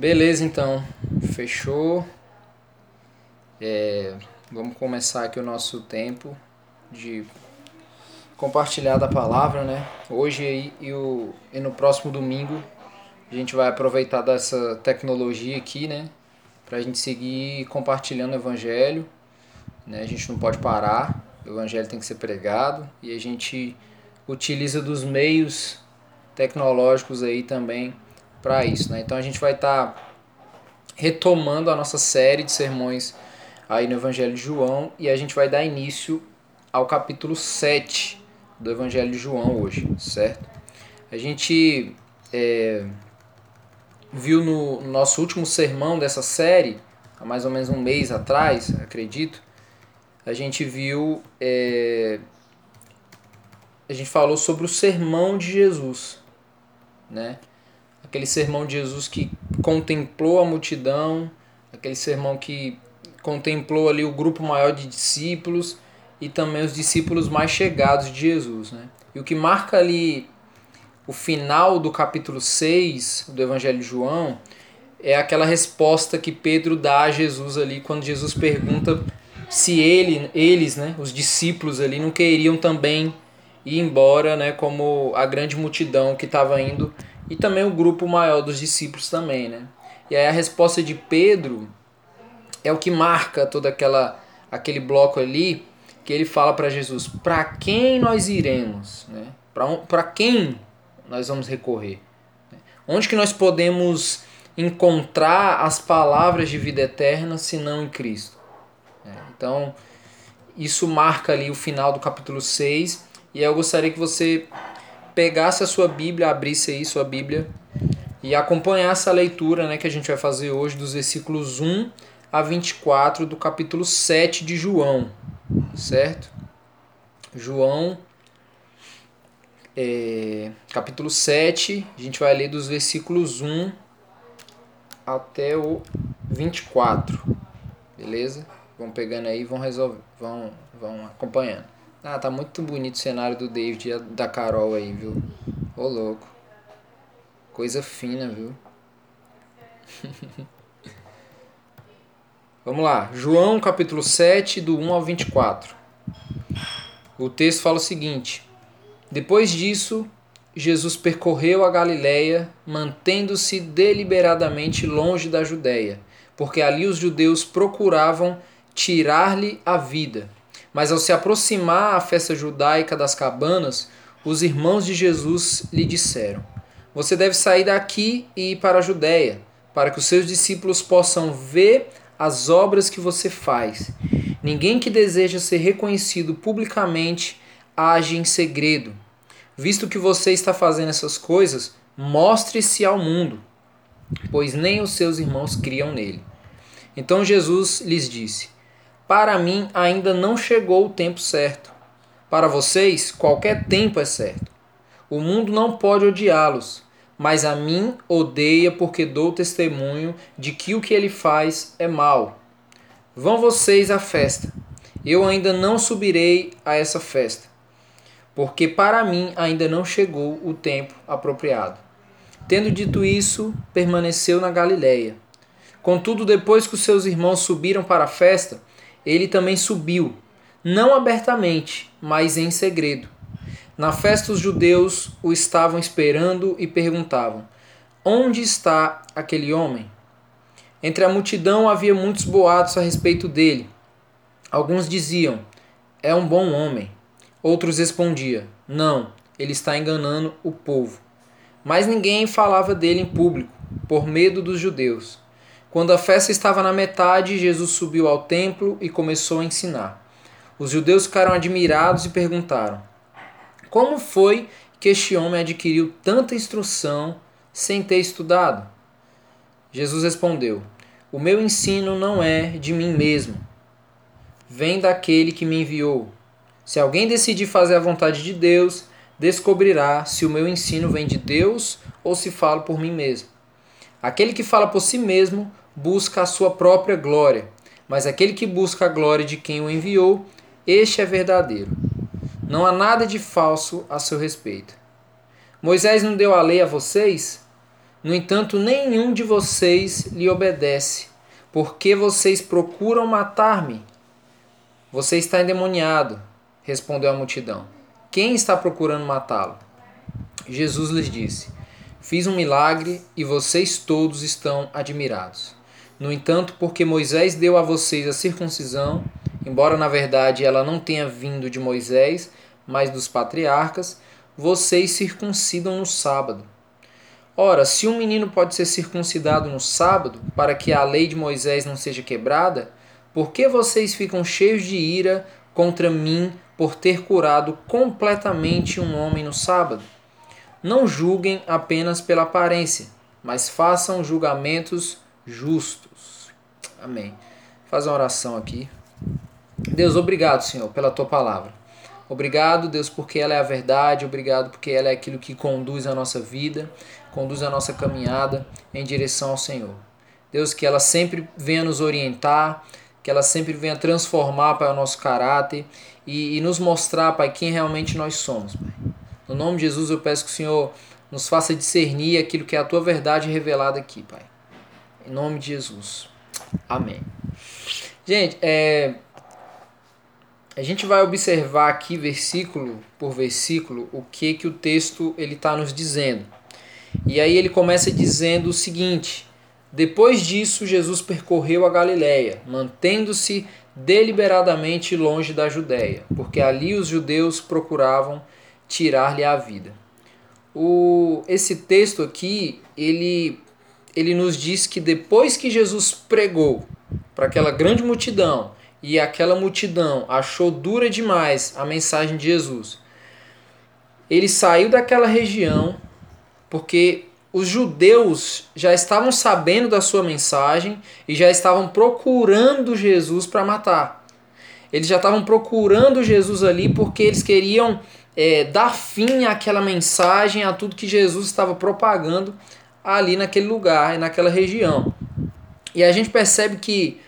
Beleza, então. Fechou. É, vamos começar aqui o nosso tempo de compartilhar da palavra, né? Hoje e, o, e no próximo domingo a gente vai aproveitar dessa tecnologia aqui, né? Pra gente seguir compartilhando o evangelho. Né? A gente não pode parar, o evangelho tem que ser pregado e a gente utiliza dos meios tecnológicos aí também para isso, né? Então a gente vai estar tá retomando a nossa série de sermões aí no Evangelho de João e a gente vai dar início ao capítulo 7 do Evangelho de João hoje, certo? A gente é, viu no nosso último sermão dessa série, há mais ou menos um mês atrás, acredito, a gente viu. É, a gente falou sobre o sermão de Jesus, né? Aquele sermão de Jesus que contemplou a multidão, aquele sermão que contemplou ali o grupo maior de discípulos e também os discípulos mais chegados de Jesus, né? E o que marca ali o final do capítulo 6 do Evangelho de João é aquela resposta que Pedro dá a Jesus ali quando Jesus pergunta se ele, eles, né, os discípulos ali não queriam também ir embora, né, como a grande multidão que estava indo e também o grupo maior dos discípulos também, né? E aí a resposta de Pedro é o que marca toda aquela aquele bloco ali que ele fala para Jesus: "Para quem nós iremos?", né? Para quem nós vamos recorrer? Onde que nós podemos encontrar as palavras de vida eterna se não em Cristo? É, então, isso marca ali o final do capítulo 6 e eu gostaria que você pegasse a sua Bíblia, abrisse aí sua Bíblia e acompanhasse a leitura né, que a gente vai fazer hoje dos versículos 1 a 24 do capítulo 7 de João, certo? João é, capítulo 7, a gente vai ler dos versículos 1 até o 24, beleza? Vão pegando aí, vão vão, vão acompanhando. Ah, tá muito bonito o cenário do David e da Carol aí, viu? Ô louco. Coisa fina, viu? Vamos lá, João capítulo 7, do 1 ao 24. O texto fala o seguinte: depois disso, Jesus percorreu a Galiléia, mantendo-se deliberadamente longe da Judéia, porque ali os judeus procuravam tirar-lhe a vida. Mas ao se aproximar a festa judaica das cabanas, os irmãos de Jesus lhe disseram: Você deve sair daqui e ir para a Judéia, para que os seus discípulos possam ver as obras que você faz. Ninguém que deseja ser reconhecido publicamente age em segredo. Visto que você está fazendo essas coisas, mostre-se ao mundo, pois nem os seus irmãos criam nele. Então Jesus lhes disse: Para mim ainda não chegou o tempo certo. Para vocês, qualquer tempo é certo. O mundo não pode odiá-los, mas a mim odeia porque dou testemunho de que o que ele faz é mal. Vão vocês à festa. Eu ainda não subirei a essa festa porque para mim ainda não chegou o tempo apropriado. Tendo dito isso, permaneceu na Galiléia. Contudo, depois que os seus irmãos subiram para a festa, ele também subiu, não abertamente, mas em segredo. Na festa, os judeus o estavam esperando e perguntavam: Onde está aquele homem? Entre a multidão havia muitos boatos a respeito dele. Alguns diziam: É um bom homem. Outros respondiam: Não, ele está enganando o povo. Mas ninguém falava dele em público, por medo dos judeus. Quando a festa estava na metade, Jesus subiu ao templo e começou a ensinar. Os judeus ficaram admirados e perguntaram: Como foi que este homem adquiriu tanta instrução sem ter estudado? Jesus respondeu: O meu ensino não é de mim mesmo, vem daquele que me enviou. Se alguém decidir fazer a vontade de Deus, descobrirá se o meu ensino vem de Deus ou se falo por mim mesmo. Aquele que fala por si mesmo busca a sua própria glória, mas aquele que busca a glória de quem o enviou, este é verdadeiro. Não há nada de falso a seu respeito. Moisés não deu a lei a vocês? No entanto, nenhum de vocês lhe obedece. Porque vocês procuram matar-me? Você está endemoniado, respondeu a multidão. Quem está procurando matá-lo? Jesus lhes disse: Fiz um milagre e vocês todos estão admirados. No entanto, porque Moisés deu a vocês a circuncisão, embora na verdade ela não tenha vindo de Moisés, mas dos patriarcas, vocês circuncidam no sábado. Ora, se um menino pode ser circuncidado no sábado, para que a lei de Moisés não seja quebrada, por que vocês ficam cheios de ira contra mim por ter curado completamente um homem no sábado? Não julguem apenas pela aparência, mas façam julgamentos justos. Amém. Faz uma oração aqui. Deus, obrigado, Senhor, pela tua palavra. Obrigado, Deus, porque ela é a verdade. Obrigado, porque ela é aquilo que conduz a nossa vida, conduz a nossa caminhada em direção ao Senhor. Deus, que ela sempre venha nos orientar, que ela sempre venha transformar, Pai, o nosso caráter e, e nos mostrar, Pai, quem realmente nós somos, Pai. No nome de Jesus eu peço que o Senhor nos faça discernir aquilo que é a tua verdade revelada aqui, Pai. Em nome de Jesus. Amém. Gente, é, a gente vai observar aqui versículo por versículo o que que o texto ele está nos dizendo. E aí ele começa dizendo o seguinte: depois disso Jesus percorreu a Galiléia, mantendo-se deliberadamente longe da Judéia, porque ali os judeus procuravam tirar-lhe a vida. O, esse texto aqui, ele, ele nos diz que depois que Jesus pregou para aquela grande multidão, e aquela multidão achou dura demais a mensagem de Jesus, ele saiu daquela região porque os judeus já estavam sabendo da sua mensagem e já estavam procurando Jesus para matar. Eles já estavam procurando Jesus ali porque eles queriam é, dar fim àquela mensagem, a tudo que Jesus estava propagando ali naquele lugar, naquela região. E a gente percebe que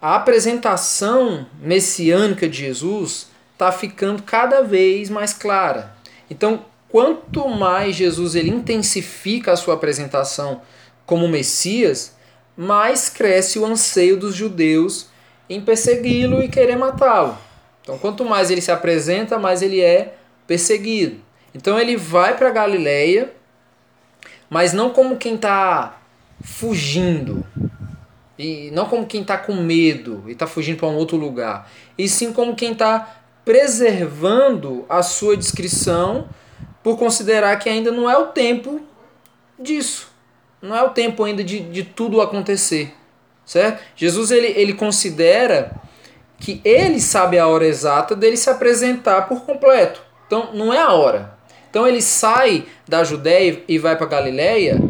a apresentação messiânica de Jesus está ficando cada vez mais clara. Então, quanto mais Jesus ele intensifica a sua apresentação como Messias, mais cresce o anseio dos judeus em persegui-lo e querer matá-lo. Então, quanto mais ele se apresenta, mais ele é perseguido. Então ele vai para Galileia, mas não como quem está fugindo, e não como quem está com medo e está fugindo para um outro lugar, e sim como quem está preservando a sua descrição por considerar que ainda não é o tempo disso. Não é o tempo ainda de, de tudo acontecer. Certo? Jesus ele, ele considera que ele sabe a hora exata dele se apresentar por completo. Então não é a hora. Então ele sai da Judéia e vai para Galiléia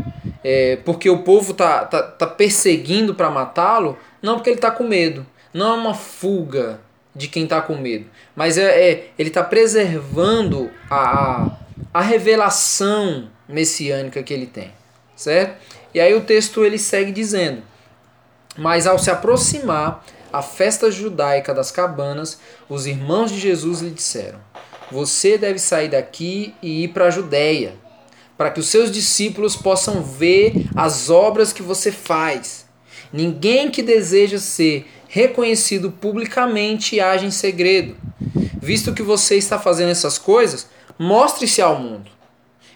é, porque o povo tá, tá, tá perseguindo para matá-lo, não porque ele está com medo. Não é uma fuga de quem está com medo, mas é, é ele está preservando a, a revelação messiânica que ele tem, certo? E aí o texto ele segue dizendo: Mas ao se aproximar a festa judaica das cabanas, os irmãos de Jesus lhe disseram: Você deve sair daqui e ir para a Judéia para que os seus discípulos possam ver as obras que você faz. Ninguém que deseja ser reconhecido publicamente age em segredo. Visto que você está fazendo essas coisas, mostre-se ao mundo.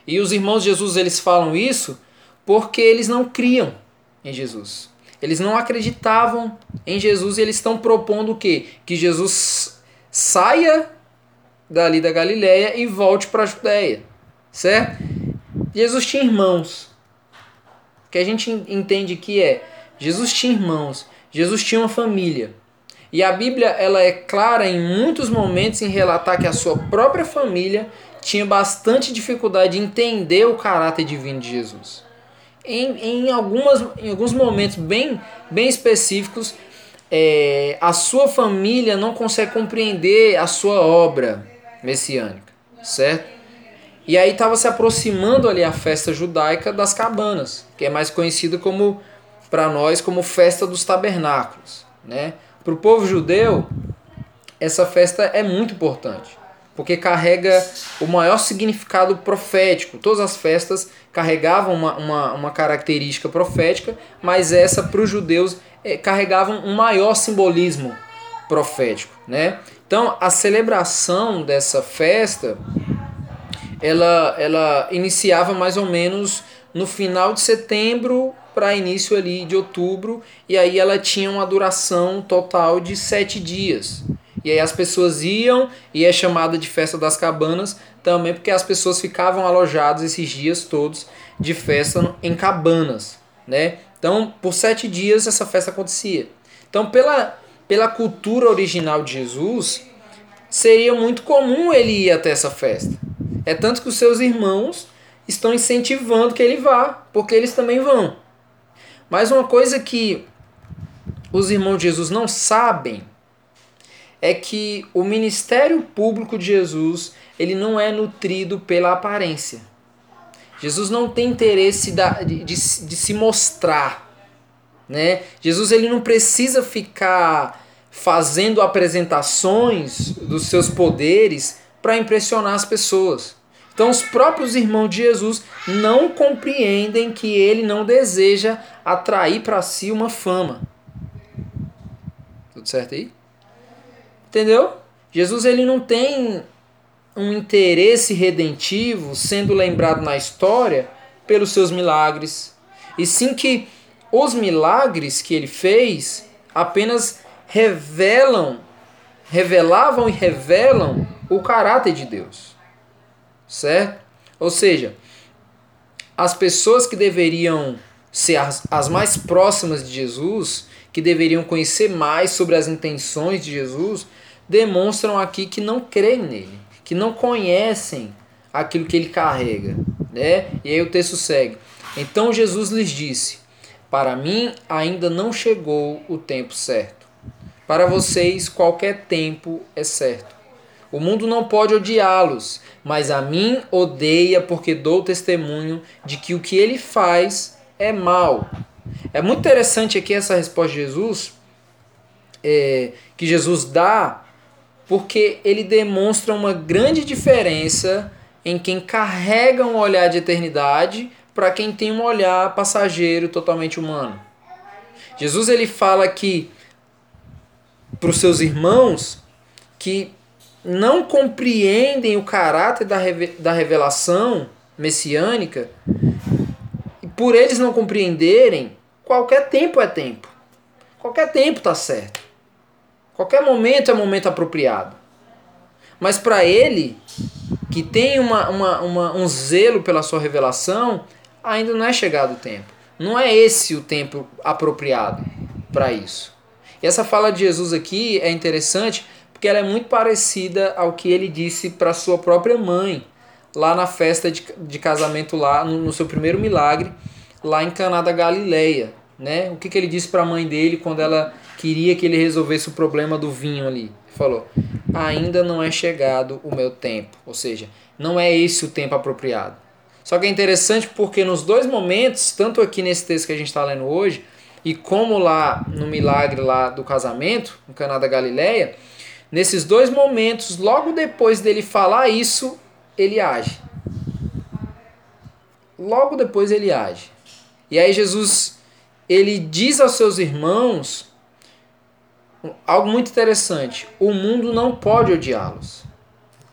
E os irmãos de Jesus eles falam isso porque eles não criam em Jesus. Eles não acreditavam em Jesus e eles estão propondo o quê? Que Jesus saia dali da Galiléia e volte para a Judéia, certo? Jesus tinha irmãos. O que a gente entende que é Jesus tinha irmãos, Jesus tinha uma família. E a Bíblia ela é clara em muitos momentos em relatar que a sua própria família tinha bastante dificuldade de entender o caráter divino de Jesus. Em, em, algumas, em alguns momentos bem, bem específicos, é, a sua família não consegue compreender a sua obra messiânica, certo? E aí estava se aproximando ali a festa judaica das cabanas, que é mais conhecida como para nós como festa dos tabernáculos, né? Para o povo judeu, essa festa é muito importante, porque carrega o maior significado profético. Todas as festas carregavam uma, uma, uma característica profética, mas essa para os judeus é, um maior simbolismo profético. Né? Então a celebração dessa festa ela, ela iniciava mais ou menos no final de setembro para início ali de outubro, e aí ela tinha uma duração total de sete dias. E aí as pessoas iam, e é chamada de festa das cabanas também porque as pessoas ficavam alojadas esses dias todos de festa em cabanas, né? Então, por sete dias essa festa acontecia. Então, pela, pela cultura original de Jesus, seria muito comum ele ir até essa festa. É tanto que os seus irmãos estão incentivando que ele vá, porque eles também vão. Mas uma coisa que os irmãos de Jesus não sabem é que o ministério público de Jesus ele não é nutrido pela aparência. Jesus não tem interesse de, de, de se mostrar. Né? Jesus ele não precisa ficar fazendo apresentações dos seus poderes para impressionar as pessoas. Então, os próprios irmãos de Jesus não compreendem que ele não deseja atrair para si uma fama. Tudo certo aí? Entendeu? Jesus ele não tem um interesse redentivo sendo lembrado na história pelos seus milagres, e sim que os milagres que ele fez apenas revelam, revelavam e revelam o caráter de Deus certo? Ou seja, as pessoas que deveriam ser as, as mais próximas de Jesus, que deveriam conhecer mais sobre as intenções de Jesus, demonstram aqui que não creem nele, que não conhecem aquilo que ele carrega, né? E aí o texto segue. Então Jesus lhes disse: Para mim ainda não chegou o tempo certo. Para vocês qualquer tempo é certo. O mundo não pode odiá-los, mas a mim odeia porque dou testemunho de que o que ele faz é mal. É muito interessante aqui essa resposta de Jesus, é, que Jesus dá, porque ele demonstra uma grande diferença em quem carrega um olhar de eternidade para quem tem um olhar passageiro totalmente humano. Jesus ele fala que para os seus irmãos que não compreendem o caráter da, da revelação messiânica, e por eles não compreenderem, qualquer tempo é tempo. Qualquer tempo está certo. Qualquer momento é momento apropriado. Mas para ele, que tem uma, uma, uma, um zelo pela sua revelação, ainda não é chegado o tempo. Não é esse o tempo apropriado para isso. E essa fala de Jesus aqui é interessante porque ela é muito parecida ao que ele disse para sua própria mãe lá na festa de, de casamento lá no, no, seu primeiro milagre lá em Caná da Galileia, né? O que, que ele disse para a mãe dele quando ela queria que ele resolvesse o problema do vinho ali? Ele falou: "Ainda não é chegado o meu tempo", ou seja, não é esse o tempo apropriado. Só que é interessante porque nos dois momentos, tanto aqui nesse texto que a gente está lendo hoje, e como lá no milagre lá do casamento, no Caná da Galileia, Nesses dois momentos, logo depois dele falar isso, ele age. Logo depois ele age. E aí Jesus ele diz aos seus irmãos algo muito interessante. O mundo não pode odiá-los.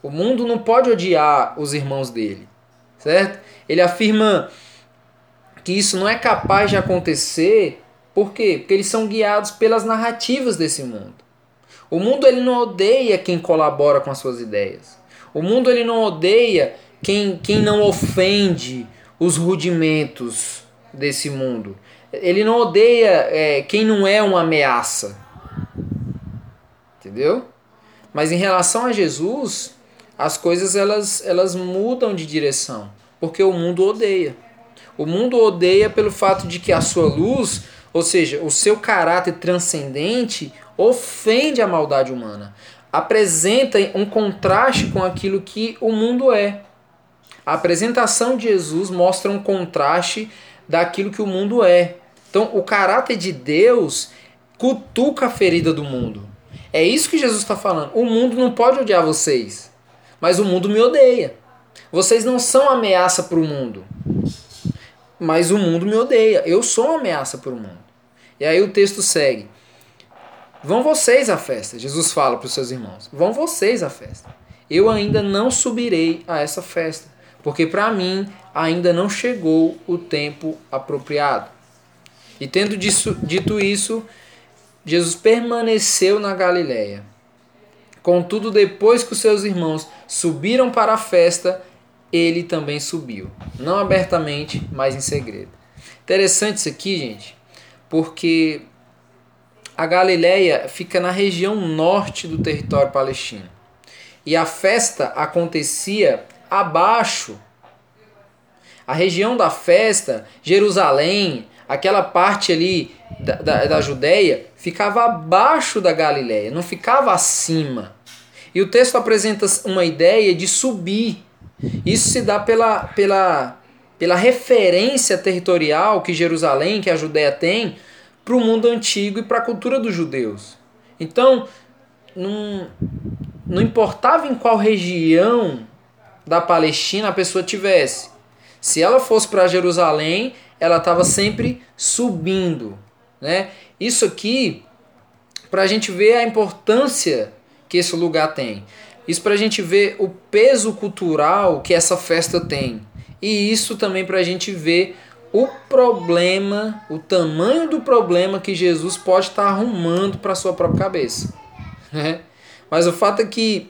O mundo não pode odiar os irmãos dele, certo? Ele afirma que isso não é capaz de acontecer, por quê? Porque eles são guiados pelas narrativas desse mundo. O mundo ele não odeia quem colabora com as suas ideias. O mundo ele não odeia quem, quem não ofende os rudimentos desse mundo. Ele não odeia é, quem não é uma ameaça. Entendeu? Mas em relação a Jesus, as coisas elas, elas mudam de direção. Porque o mundo odeia. O mundo odeia pelo fato de que a sua luz, ou seja, o seu caráter transcendente, ofende a maldade humana, apresenta um contraste com aquilo que o mundo é. A apresentação de Jesus mostra um contraste daquilo que o mundo é. Então, o caráter de Deus cutuca a ferida do mundo. É isso que Jesus está falando. O mundo não pode odiar vocês. mas o mundo me odeia. Vocês não são ameaça para o mundo, mas o mundo me odeia. Eu sou uma ameaça para o mundo. E aí o texto segue. Vão vocês à festa. Jesus fala para os seus irmãos: Vão vocês à festa. Eu ainda não subirei a essa festa, porque para mim ainda não chegou o tempo apropriado. E tendo dito isso, Jesus permaneceu na Galiléia. Contudo, depois que os seus irmãos subiram para a festa, ele também subiu. Não abertamente, mas em segredo. Interessante isso aqui, gente, porque a Galiléia fica na região norte do território palestino. E a festa acontecia abaixo. A região da festa, Jerusalém, aquela parte ali da, da, da Judéia, ficava abaixo da Galiléia, não ficava acima. E o texto apresenta uma ideia de subir. Isso se dá pela, pela, pela referência territorial que Jerusalém, que a Judéia tem, para o mundo antigo e para a cultura dos judeus. Então, não, não importava em qual região da Palestina a pessoa tivesse. Se ela fosse para Jerusalém, ela estava sempre subindo. Né? Isso aqui, para a gente ver a importância que esse lugar tem. Isso para a gente ver o peso cultural que essa festa tem. E isso também para a gente ver o problema, o tamanho do problema que Jesus pode estar tá arrumando para sua própria cabeça. Né? Mas o fato é que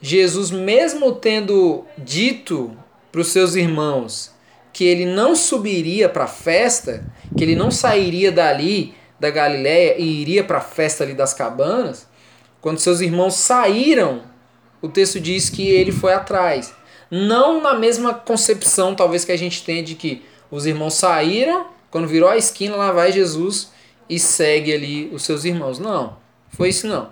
Jesus, mesmo tendo dito para os seus irmãos que ele não subiria para a festa, que ele não sairia dali da Galiléia e iria para a festa ali das cabanas, quando seus irmãos saíram, o texto diz que ele foi atrás. Não na mesma concepção, talvez, que a gente tem de que os irmãos saíram, quando virou a esquina, lá vai Jesus e segue ali os seus irmãos. Não, foi isso não.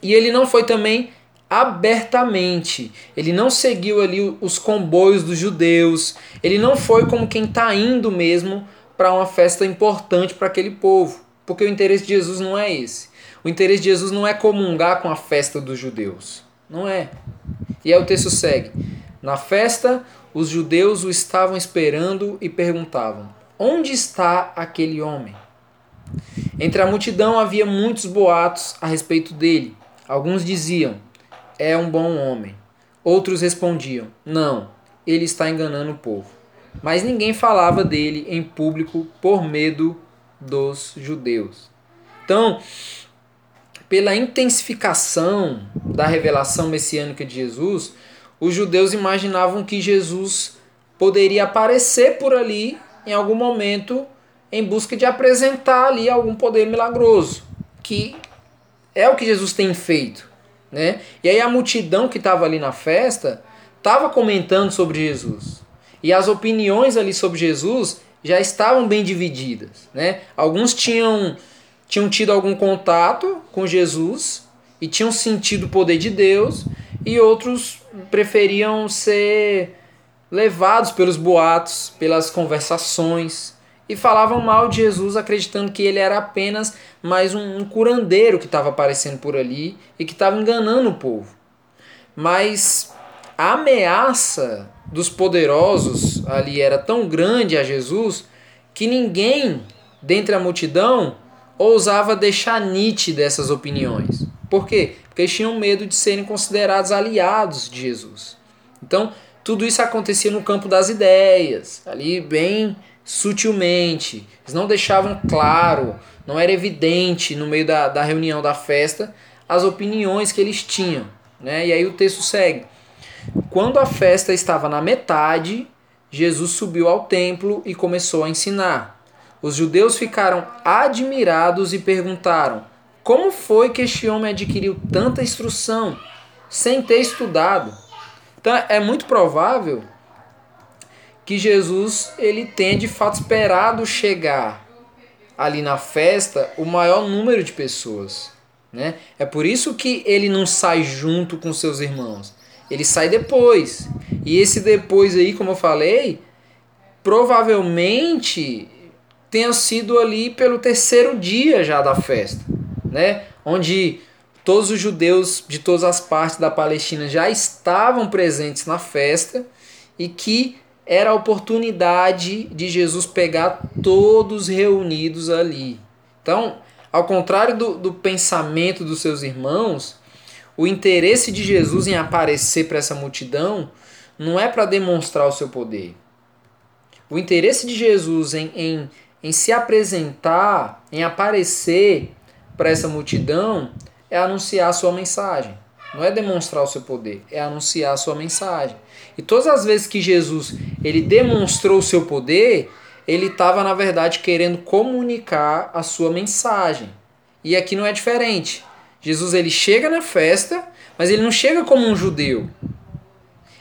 E ele não foi também abertamente. Ele não seguiu ali os comboios dos judeus. Ele não foi como quem está indo mesmo para uma festa importante para aquele povo. Porque o interesse de Jesus não é esse. O interesse de Jesus não é comungar com a festa dos judeus. Não é. E aí o texto segue. Na festa, os judeus o estavam esperando e perguntavam: Onde está aquele homem? Entre a multidão havia muitos boatos a respeito dele. Alguns diziam: é um bom homem. Outros respondiam: Não, ele está enganando o povo. Mas ninguém falava dele em público por medo dos judeus. Então, pela intensificação da revelação messiânica de Jesus, os judeus imaginavam que Jesus poderia aparecer por ali em algum momento em busca de apresentar ali algum poder milagroso, que é o que Jesus tem feito né? E aí a multidão que estava ali na festa estava comentando sobre Jesus. E as opiniões ali sobre Jesus já estavam bem divididas, né? Alguns tinham tinham tido algum contato com Jesus e tinham sentido o poder de Deus, e outros preferiam ser levados pelos boatos, pelas conversações, e falavam mal de Jesus, acreditando que ele era apenas mais um, curandeiro que estava aparecendo por ali e que estava enganando o povo. Mas a ameaça dos poderosos ali era tão grande a Jesus que ninguém dentre a multidão ousava deixar Nietzsche dessas opiniões. Por quê? Porque eles tinham medo de serem considerados aliados de Jesus. Então, tudo isso acontecia no campo das ideias, ali bem sutilmente. Eles não deixavam claro, não era evidente no meio da, da reunião da festa as opiniões que eles tinham. Né? E aí o texto segue. Quando a festa estava na metade, Jesus subiu ao templo e começou a ensinar. Os judeus ficaram admirados e perguntaram: Como foi que este homem adquiriu tanta instrução sem ter estudado? Então é muito provável que Jesus ele tenha de fato esperado chegar ali na festa o maior número de pessoas. Né? É por isso que ele não sai junto com seus irmãos. Ele sai depois. E esse depois aí, como eu falei, provavelmente tenha sido ali pelo terceiro dia já da festa, né? Onde todos os judeus de todas as partes da Palestina já estavam presentes na festa e que era a oportunidade de Jesus pegar todos reunidos ali. Então, ao contrário do, do pensamento dos seus irmãos, o interesse de Jesus em aparecer para essa multidão não é para demonstrar o seu poder. O interesse de Jesus em, em, em se apresentar, em aparecer para essa multidão, é anunciar a sua mensagem. Não é demonstrar o seu poder, é anunciar a sua mensagem. E todas as vezes que Jesus ele demonstrou o seu poder, ele estava na verdade querendo comunicar a sua mensagem. E aqui não é diferente. Jesus ele chega na festa, mas ele não chega como um judeu.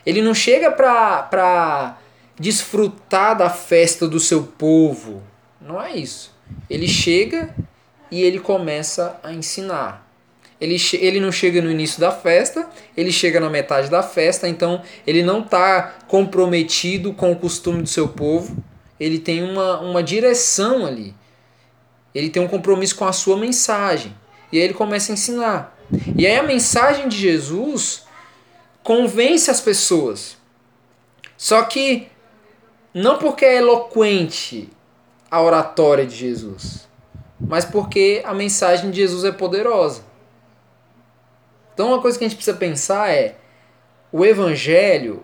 Ele não chega para desfrutar da festa do seu povo. Não é isso. Ele chega e ele começa a ensinar. Ele, ele não chega no início da festa, ele chega na metade da festa, então ele não está comprometido com o costume do seu povo, ele tem uma, uma direção ali. Ele tem um compromisso com a sua mensagem. E aí ele começa a ensinar. E aí a mensagem de Jesus convence as pessoas. Só que não porque é eloquente a oratória de Jesus, mas porque a mensagem de Jesus é poderosa. Então uma coisa que a gente precisa pensar é: o evangelho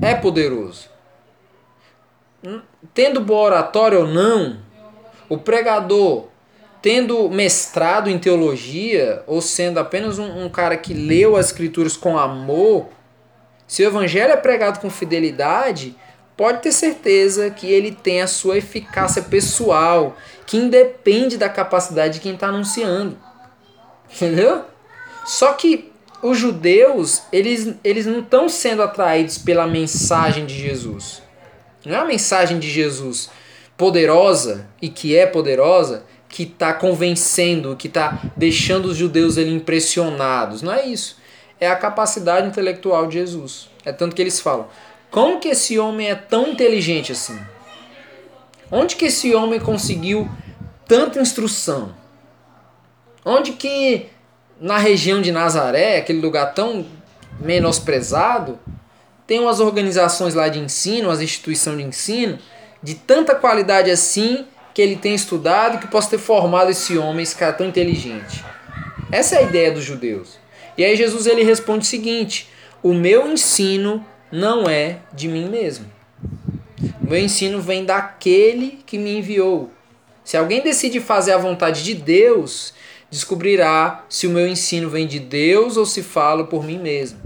é poderoso. Tendo boa oratória ou não, o pregador tendo mestrado em teologia ou sendo apenas um, um, cara que leu as escrituras com amor, se o evangelho é pregado com fidelidade, pode ter certeza que ele tem a sua eficácia pessoal, que independe da capacidade de quem está anunciando. Entendeu? Só que os judeus, eles, eles não estão sendo atraídos pela mensagem de Jesus. Não é a mensagem de Jesus poderosa e que é poderosa que está convencendo, que está deixando os judeus ali impressionados. Não é isso. É a capacidade intelectual de Jesus. É tanto que eles falam: como que esse homem é tão inteligente assim? Onde que esse homem conseguiu tanta instrução? Onde que na região de Nazaré, aquele lugar tão menosprezado, tem umas organizações lá de ensino, umas instituições de ensino, de tanta qualidade assim que ele tem estudado que possa ter formado esse homem, esse cara tão inteligente. Essa é a ideia dos judeus. E aí Jesus ele responde o seguinte: o meu ensino não é de mim mesmo. O meu ensino vem daquele que me enviou. Se alguém decide fazer a vontade de Deus, descobrirá se o meu ensino vem de Deus ou se falo por mim mesmo.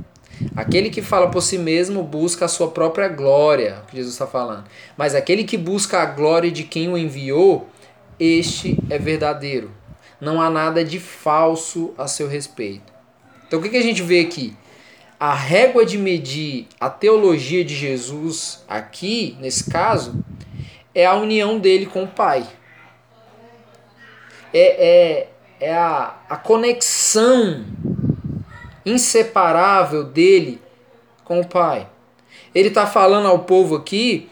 Aquele que fala por si mesmo busca a sua própria glória, que Jesus está falando. Mas aquele que busca a glória de quem o enviou, este é verdadeiro. Não há nada de falso a seu respeito. Então o que, que a gente vê aqui? A régua de medir a teologia de Jesus aqui, nesse caso, é a união dele com o Pai. É, é, é a, a conexão inseparável dele com o Pai. Ele está falando ao povo aqui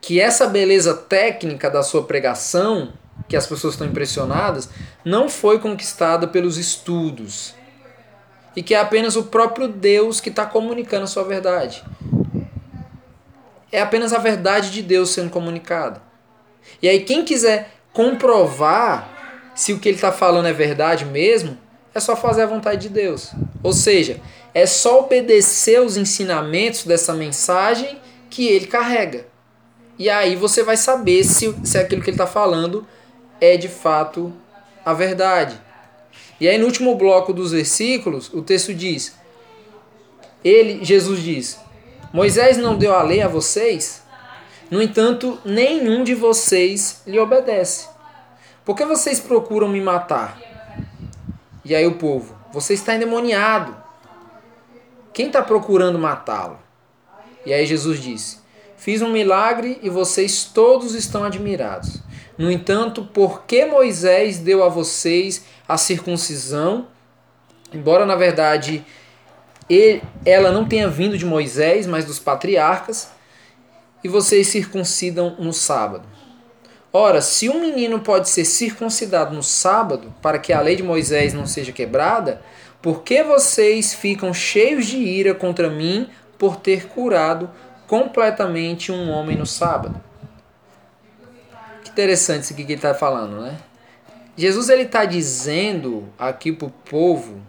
que essa beleza técnica da sua pregação, que as pessoas estão impressionadas, não foi conquistada pelos estudos. E que é apenas o próprio Deus que está comunicando a sua verdade. É apenas a verdade de Deus sendo comunicada. E aí, quem quiser comprovar se o que ele está falando é verdade mesmo, é só fazer a vontade de Deus. Ou seja, é só obedecer os ensinamentos dessa mensagem que ele carrega. E aí você vai saber se, se aquilo que ele está falando é de fato a verdade. E aí no último bloco dos versículos, o texto diz: Ele, Jesus diz: Moisés não deu a lei a vocês? No entanto, nenhum de vocês lhe obedece. Por que vocês procuram me matar? E aí o povo, você está endemoniado. Quem está procurando matá-lo? E aí Jesus disse: Fiz um milagre e vocês todos estão admirados. No entanto, por que Moisés deu a vocês a circuncisão? Embora na verdade ele, ela não tenha vindo de Moisés, mas dos patriarcas, e vocês circuncidam no sábado. Ora, se um menino pode ser circuncidado no sábado, para que a lei de Moisés não seja quebrada, por que vocês ficam cheios de ira contra mim por ter curado completamente um homem no sábado? Interessante isso aqui que ele está falando, né? Jesus ele está dizendo aqui para o povo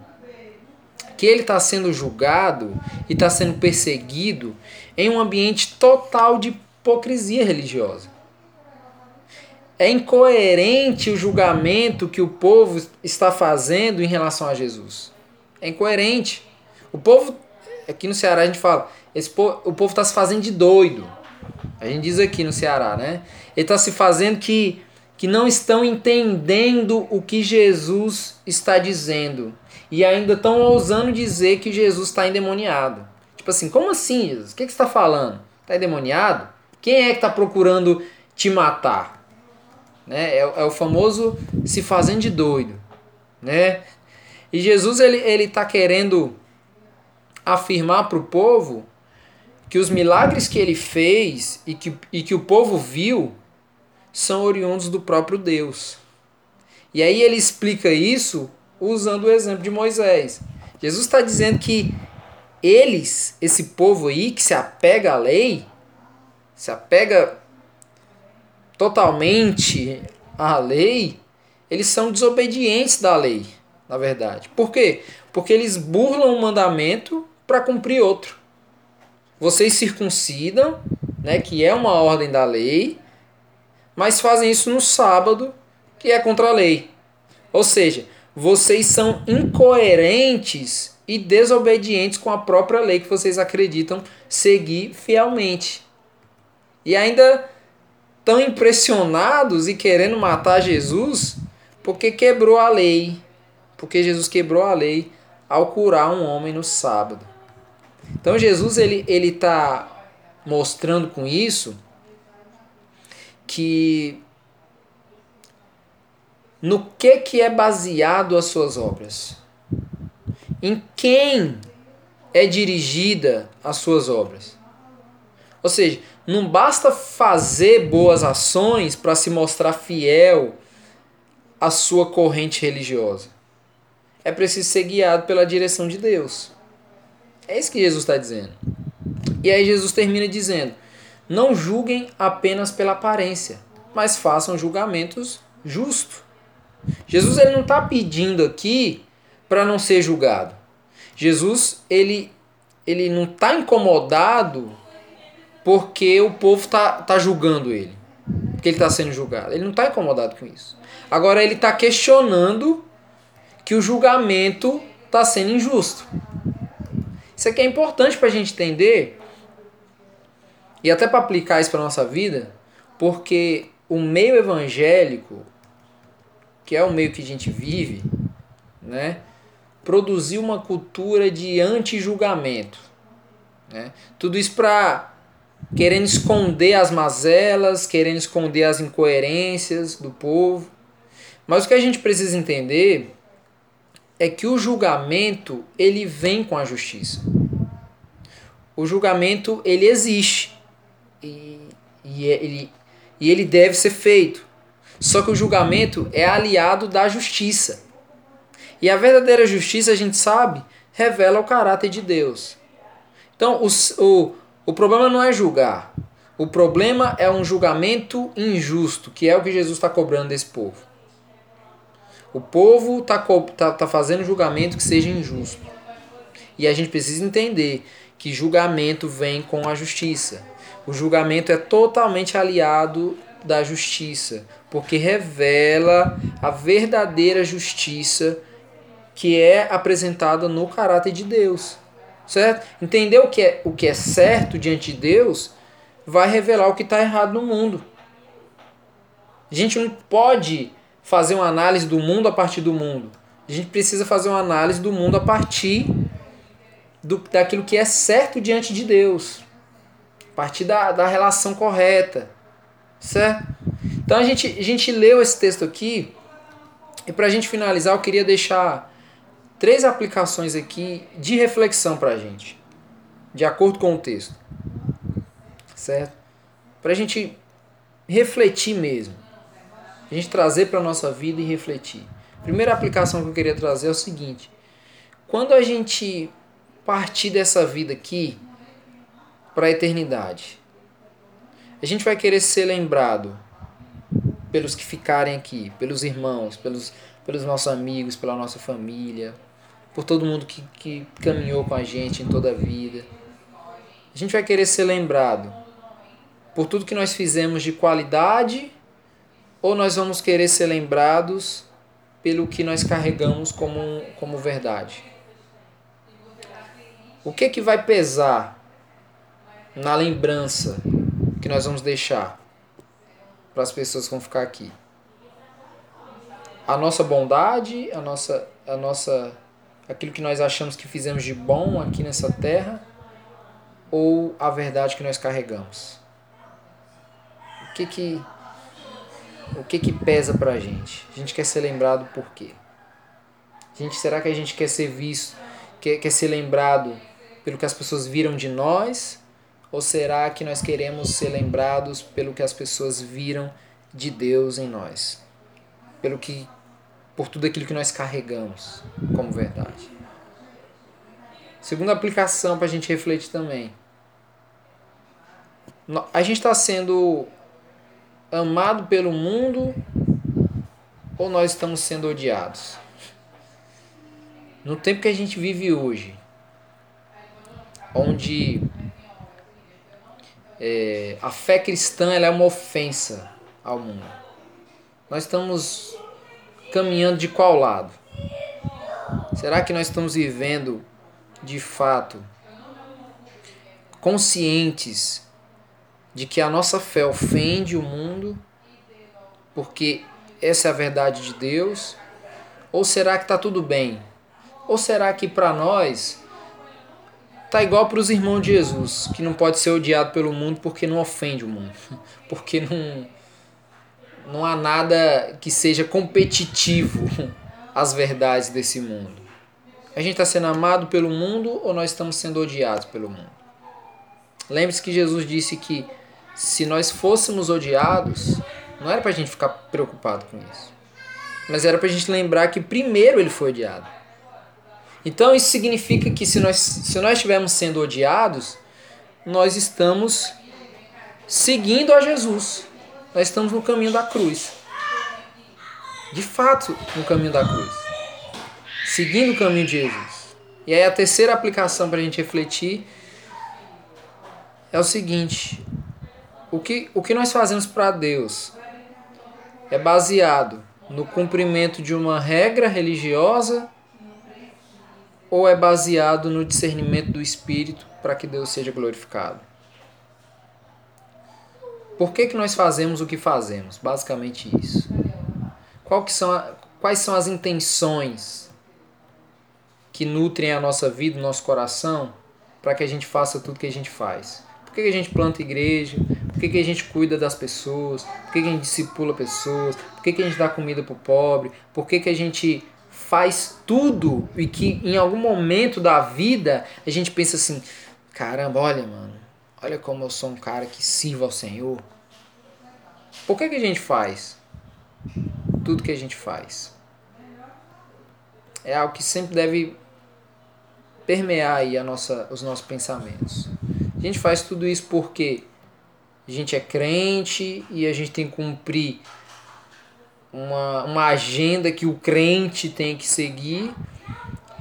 que ele está sendo julgado e está sendo perseguido em um ambiente total de hipocrisia religiosa. É incoerente o julgamento que o povo está fazendo em relação a Jesus. É incoerente. O povo, aqui no Ceará a gente fala, esse o povo está se fazendo de doido. A gente diz aqui no Ceará, né? Ele está se fazendo que, que não estão entendendo o que Jesus está dizendo. E ainda estão ousando dizer que Jesus está endemoniado. Tipo assim, como assim, Jesus? O que, que você está falando? Está endemoniado? Quem é que está procurando te matar? Né? É, é o famoso se fazendo de doido. Né? E Jesus ele está querendo afirmar para o povo que os milagres que ele fez e que, e que o povo viu são oriundos do próprio Deus. E aí ele explica isso usando o exemplo de Moisés. Jesus está dizendo que eles, esse povo aí que se apega à lei, se apega totalmente à lei, eles são desobedientes da lei, na verdade. Por quê? Porque eles burlam um mandamento para cumprir outro. Vocês circuncidam, né, que é uma ordem da lei, mas fazem isso no sábado, que é contra a lei. Ou seja, vocês são incoerentes e desobedientes com a própria lei que vocês acreditam seguir fielmente. E ainda tão impressionados e querendo matar Jesus porque quebrou a lei. Porque Jesus quebrou a lei ao curar um homem no sábado. Então Jesus ele ele tá mostrando com isso que no que que é baseado as suas obras? Em quem é dirigida as suas obras? Ou seja, não basta fazer boas ações para se mostrar fiel à sua corrente religiosa. É preciso ser guiado pela direção de Deus. É isso que Jesus está dizendo. E aí Jesus termina dizendo: Não julguem apenas pela aparência, mas façam julgamentos justos. Jesus ele não está pedindo aqui para não ser julgado. Jesus ele, ele não está incomodado porque o povo está tá julgando ele. Porque ele está sendo julgado. Ele não está incomodado com isso. Agora ele está questionando que o julgamento está sendo injusto. Isso aqui é importante para a gente entender e até para aplicar isso para nossa vida, porque o meio evangélico, que é o meio que a gente vive, né, produziu uma cultura de anti-julgamento. Né? Tudo isso para querendo esconder as mazelas, querendo esconder as incoerências do povo. Mas o que a gente precisa entender é que o julgamento ele vem com a justiça. O julgamento ele existe e, e, é, ele, e ele deve ser feito. Só que o julgamento é aliado da justiça. E a verdadeira justiça, a gente sabe, revela o caráter de Deus. Então, o, o, o problema não é julgar. O problema é um julgamento injusto, que é o que Jesus está cobrando desse povo. O povo está tá, tá fazendo julgamento que seja injusto. E a gente precisa entender que julgamento vem com a justiça. O julgamento é totalmente aliado da justiça, porque revela a verdadeira justiça que é apresentada no caráter de Deus certo? Entender o que é, o que é certo diante de Deus vai revelar o que está errado no mundo. A gente não pode fazer uma análise do mundo a partir do mundo. A gente precisa fazer uma análise do mundo a partir do, daquilo que é certo diante de Deus. A partir da, da relação correta. Certo? Então a gente, a gente leu esse texto aqui. E para a gente finalizar, eu queria deixar três aplicações aqui de reflexão para a gente, de acordo com o texto, certo? Para a gente refletir mesmo. A gente trazer para a nossa vida e refletir. Primeira aplicação que eu queria trazer é o seguinte: quando a gente partir dessa vida aqui para a eternidade, a gente vai querer ser lembrado pelos que ficarem aqui, pelos irmãos, pelos, pelos nossos amigos, pela nossa família, por todo mundo que, que caminhou com a gente em toda a vida. A gente vai querer ser lembrado por tudo que nós fizemos de qualidade ou nós vamos querer ser lembrados pelo que nós carregamos como, como verdade? O que que vai pesar na lembrança que nós vamos deixar para as pessoas que vão ficar aqui? A nossa bondade, a nossa a nossa aquilo que nós achamos que fizemos de bom aqui nessa terra ou a verdade que nós carregamos? O que que o que que pesa pra gente? A gente quer ser lembrado por quê? Gente, será que a gente quer ser visto, quer, quer ser lembrado pelo que as pessoas viram de nós? Ou será que nós queremos ser lembrados pelo que as pessoas viram de Deus em nós? Pelo que por tudo aquilo que nós carregamos como verdade. Segunda aplicação para a gente refletir também. A gente está sendo amado pelo mundo ou nós estamos sendo odiados? No tempo que a gente vive hoje, onde é, a fé cristã é uma ofensa ao mundo, nós estamos caminhando de qual lado? Será que nós estamos vivendo de fato conscientes de que a nossa fé ofende o mundo, porque essa é a verdade de Deus? Ou será que está tudo bem? Ou será que para nós tá igual para os irmãos de Jesus, que não pode ser odiado pelo mundo porque não ofende o mundo, porque não não há nada que seja competitivo às verdades desse mundo. A gente está sendo amado pelo mundo ou nós estamos sendo odiados pelo mundo? Lembre-se que Jesus disse que se nós fôssemos odiados, não era para a gente ficar preocupado com isso. Mas era para a gente lembrar que primeiro ele foi odiado. Então isso significa que se nós, se nós estivermos sendo odiados, nós estamos seguindo a Jesus. Nós estamos no caminho da cruz. De fato, no caminho da cruz. Seguindo o caminho de Jesus. E aí a terceira aplicação para a gente refletir é o seguinte: o que, o que nós fazemos para Deus é baseado no cumprimento de uma regra religiosa ou é baseado no discernimento do Espírito para que Deus seja glorificado? Por que, que nós fazemos o que fazemos? Basicamente isso. Qual que são a, quais são as intenções que nutrem a nossa vida, o nosso coração, para que a gente faça tudo que a gente faz? Que, que a gente planta igreja? Por que, que a gente cuida das pessoas? Por que, que a gente discipula pessoas? Por que, que a gente dá comida para o pobre? Por que, que a gente faz tudo e que em algum momento da vida a gente pensa assim: caramba, olha, mano, olha como eu sou um cara que sirva ao Senhor. Por que, que a gente faz tudo que a gente faz? É algo que sempre deve permear aí a nossa, os nossos pensamentos. A gente faz tudo isso porque a gente é crente e a gente tem que cumprir uma, uma agenda que o crente tem que seguir?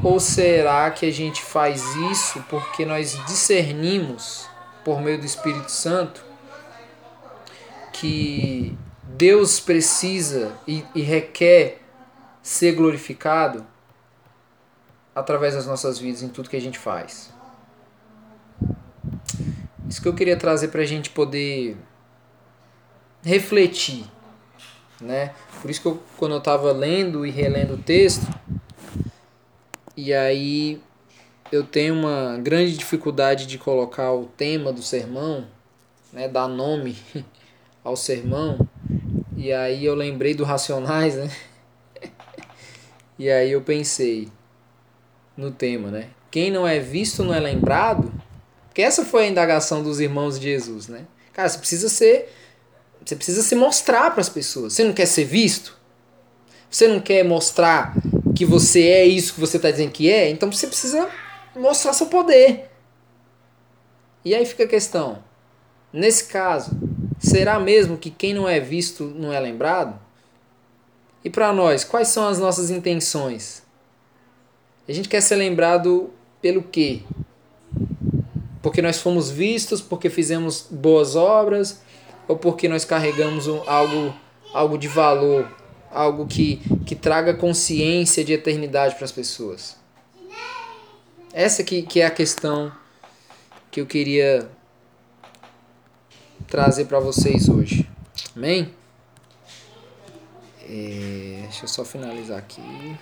Ou será que a gente faz isso porque nós discernimos, por meio do Espírito Santo, que Deus precisa e, e requer ser glorificado através das nossas vidas em tudo que a gente faz? Isso que eu queria trazer para a gente poder refletir, né? Por isso que eu, quando eu estava lendo e relendo o texto, e aí eu tenho uma grande dificuldade de colocar o tema do sermão, né? Dar nome ao sermão, e aí eu lembrei do Racionais, né? E aí eu pensei no tema, né? Quem não é visto não é lembrado. Porque essa foi a indagação dos irmãos de Jesus, né? Cara, você precisa ser Você precisa se mostrar para as pessoas. Você não quer ser visto? Você não quer mostrar que você é isso que você está dizendo que é? Então você precisa mostrar seu poder. E aí fica a questão: nesse caso, será mesmo que quem não é visto não é lembrado? E para nós, quais são as nossas intenções? A gente quer ser lembrado pelo quê? Porque nós fomos vistos, porque fizemos boas obras, ou porque nós carregamos algo, algo de valor, algo que, que traga consciência de eternidade para as pessoas? Essa que, que é a questão que eu queria trazer para vocês hoje. Amém? É, deixa eu só finalizar aqui.